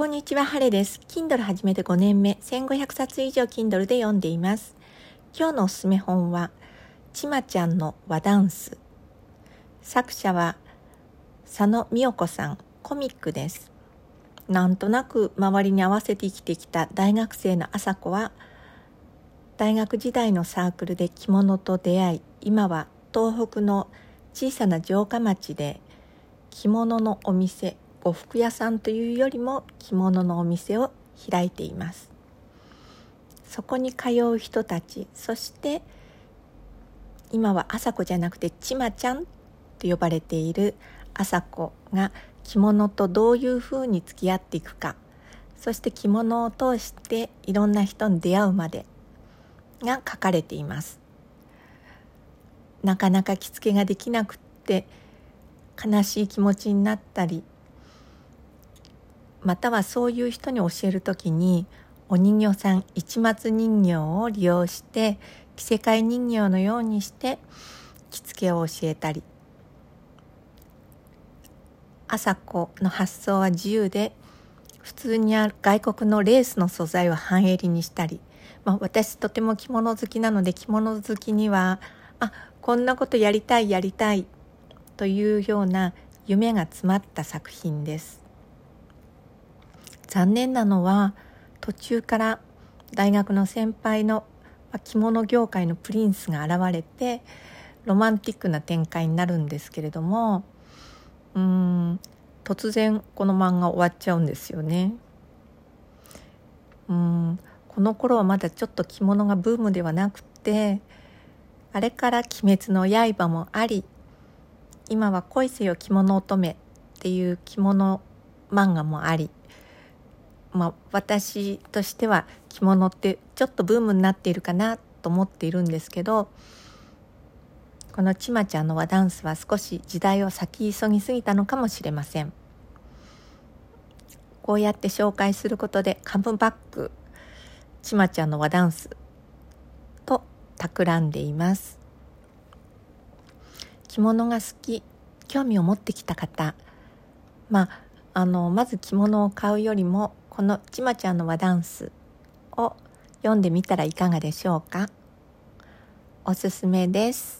こんにちは、晴れです。Kindle 始めて5年目、1500冊以上 Kindle で読んでいます。今日のおすすめ本は、ちまちゃんの和ダンス。作者は、佐野美代子さん、コミックです。なんとなく周りに合わせて生きてきた大学生の朝子は、大学時代のサークルで着物と出会い、今は東北の小さな城下町で着物のお店呉服屋さんというよりも着物のお店を開いています。そこに通う人たちそして今は朝子じゃなくてちまちゃんと呼ばれている朝子が着物とどういうふうに付き合っていくかそして着物を通していろんな人に出会うまでが書かれています。なかなか着付けができなくって悲しい気持ちになったりまたはそういう人に教える時にお人形さん市松人形を利用して着せ替え人形のようにして着付けを教えたり。朝子の発想は自由で普通にある外国のレースの素材を半襟にしたり、まあ、私とても着物好きなので着物好きにはあこんなことやりたいやりたいというような夢が詰まった作品です。残念なのは途中から大学の先輩の着物業界のプリンスが現れてロマンティックな展開になるんですけれどもうん突然この漫画終わっちゃうんですよね。うんこの頃はまだちょっと着物がブームではなくてあれから「鬼滅の刃」もあり今は「恋せよ着物乙女」っていう着物漫画もありまあ、私としては着物ってちょっとブームになっているかなと思っているんですけどこのちまちゃんの和ダンスは少し時代を先急ぎすぎたのかもしれません。こうやって紹介することでカムバックちまちゃんの和ダンスと企んでいます。着物が好き興味を持ってきた方。まああのまず着物を買うよりもこのちまちゃんの和ダンスを読んでみたらいかがでしょうか？おすすめです。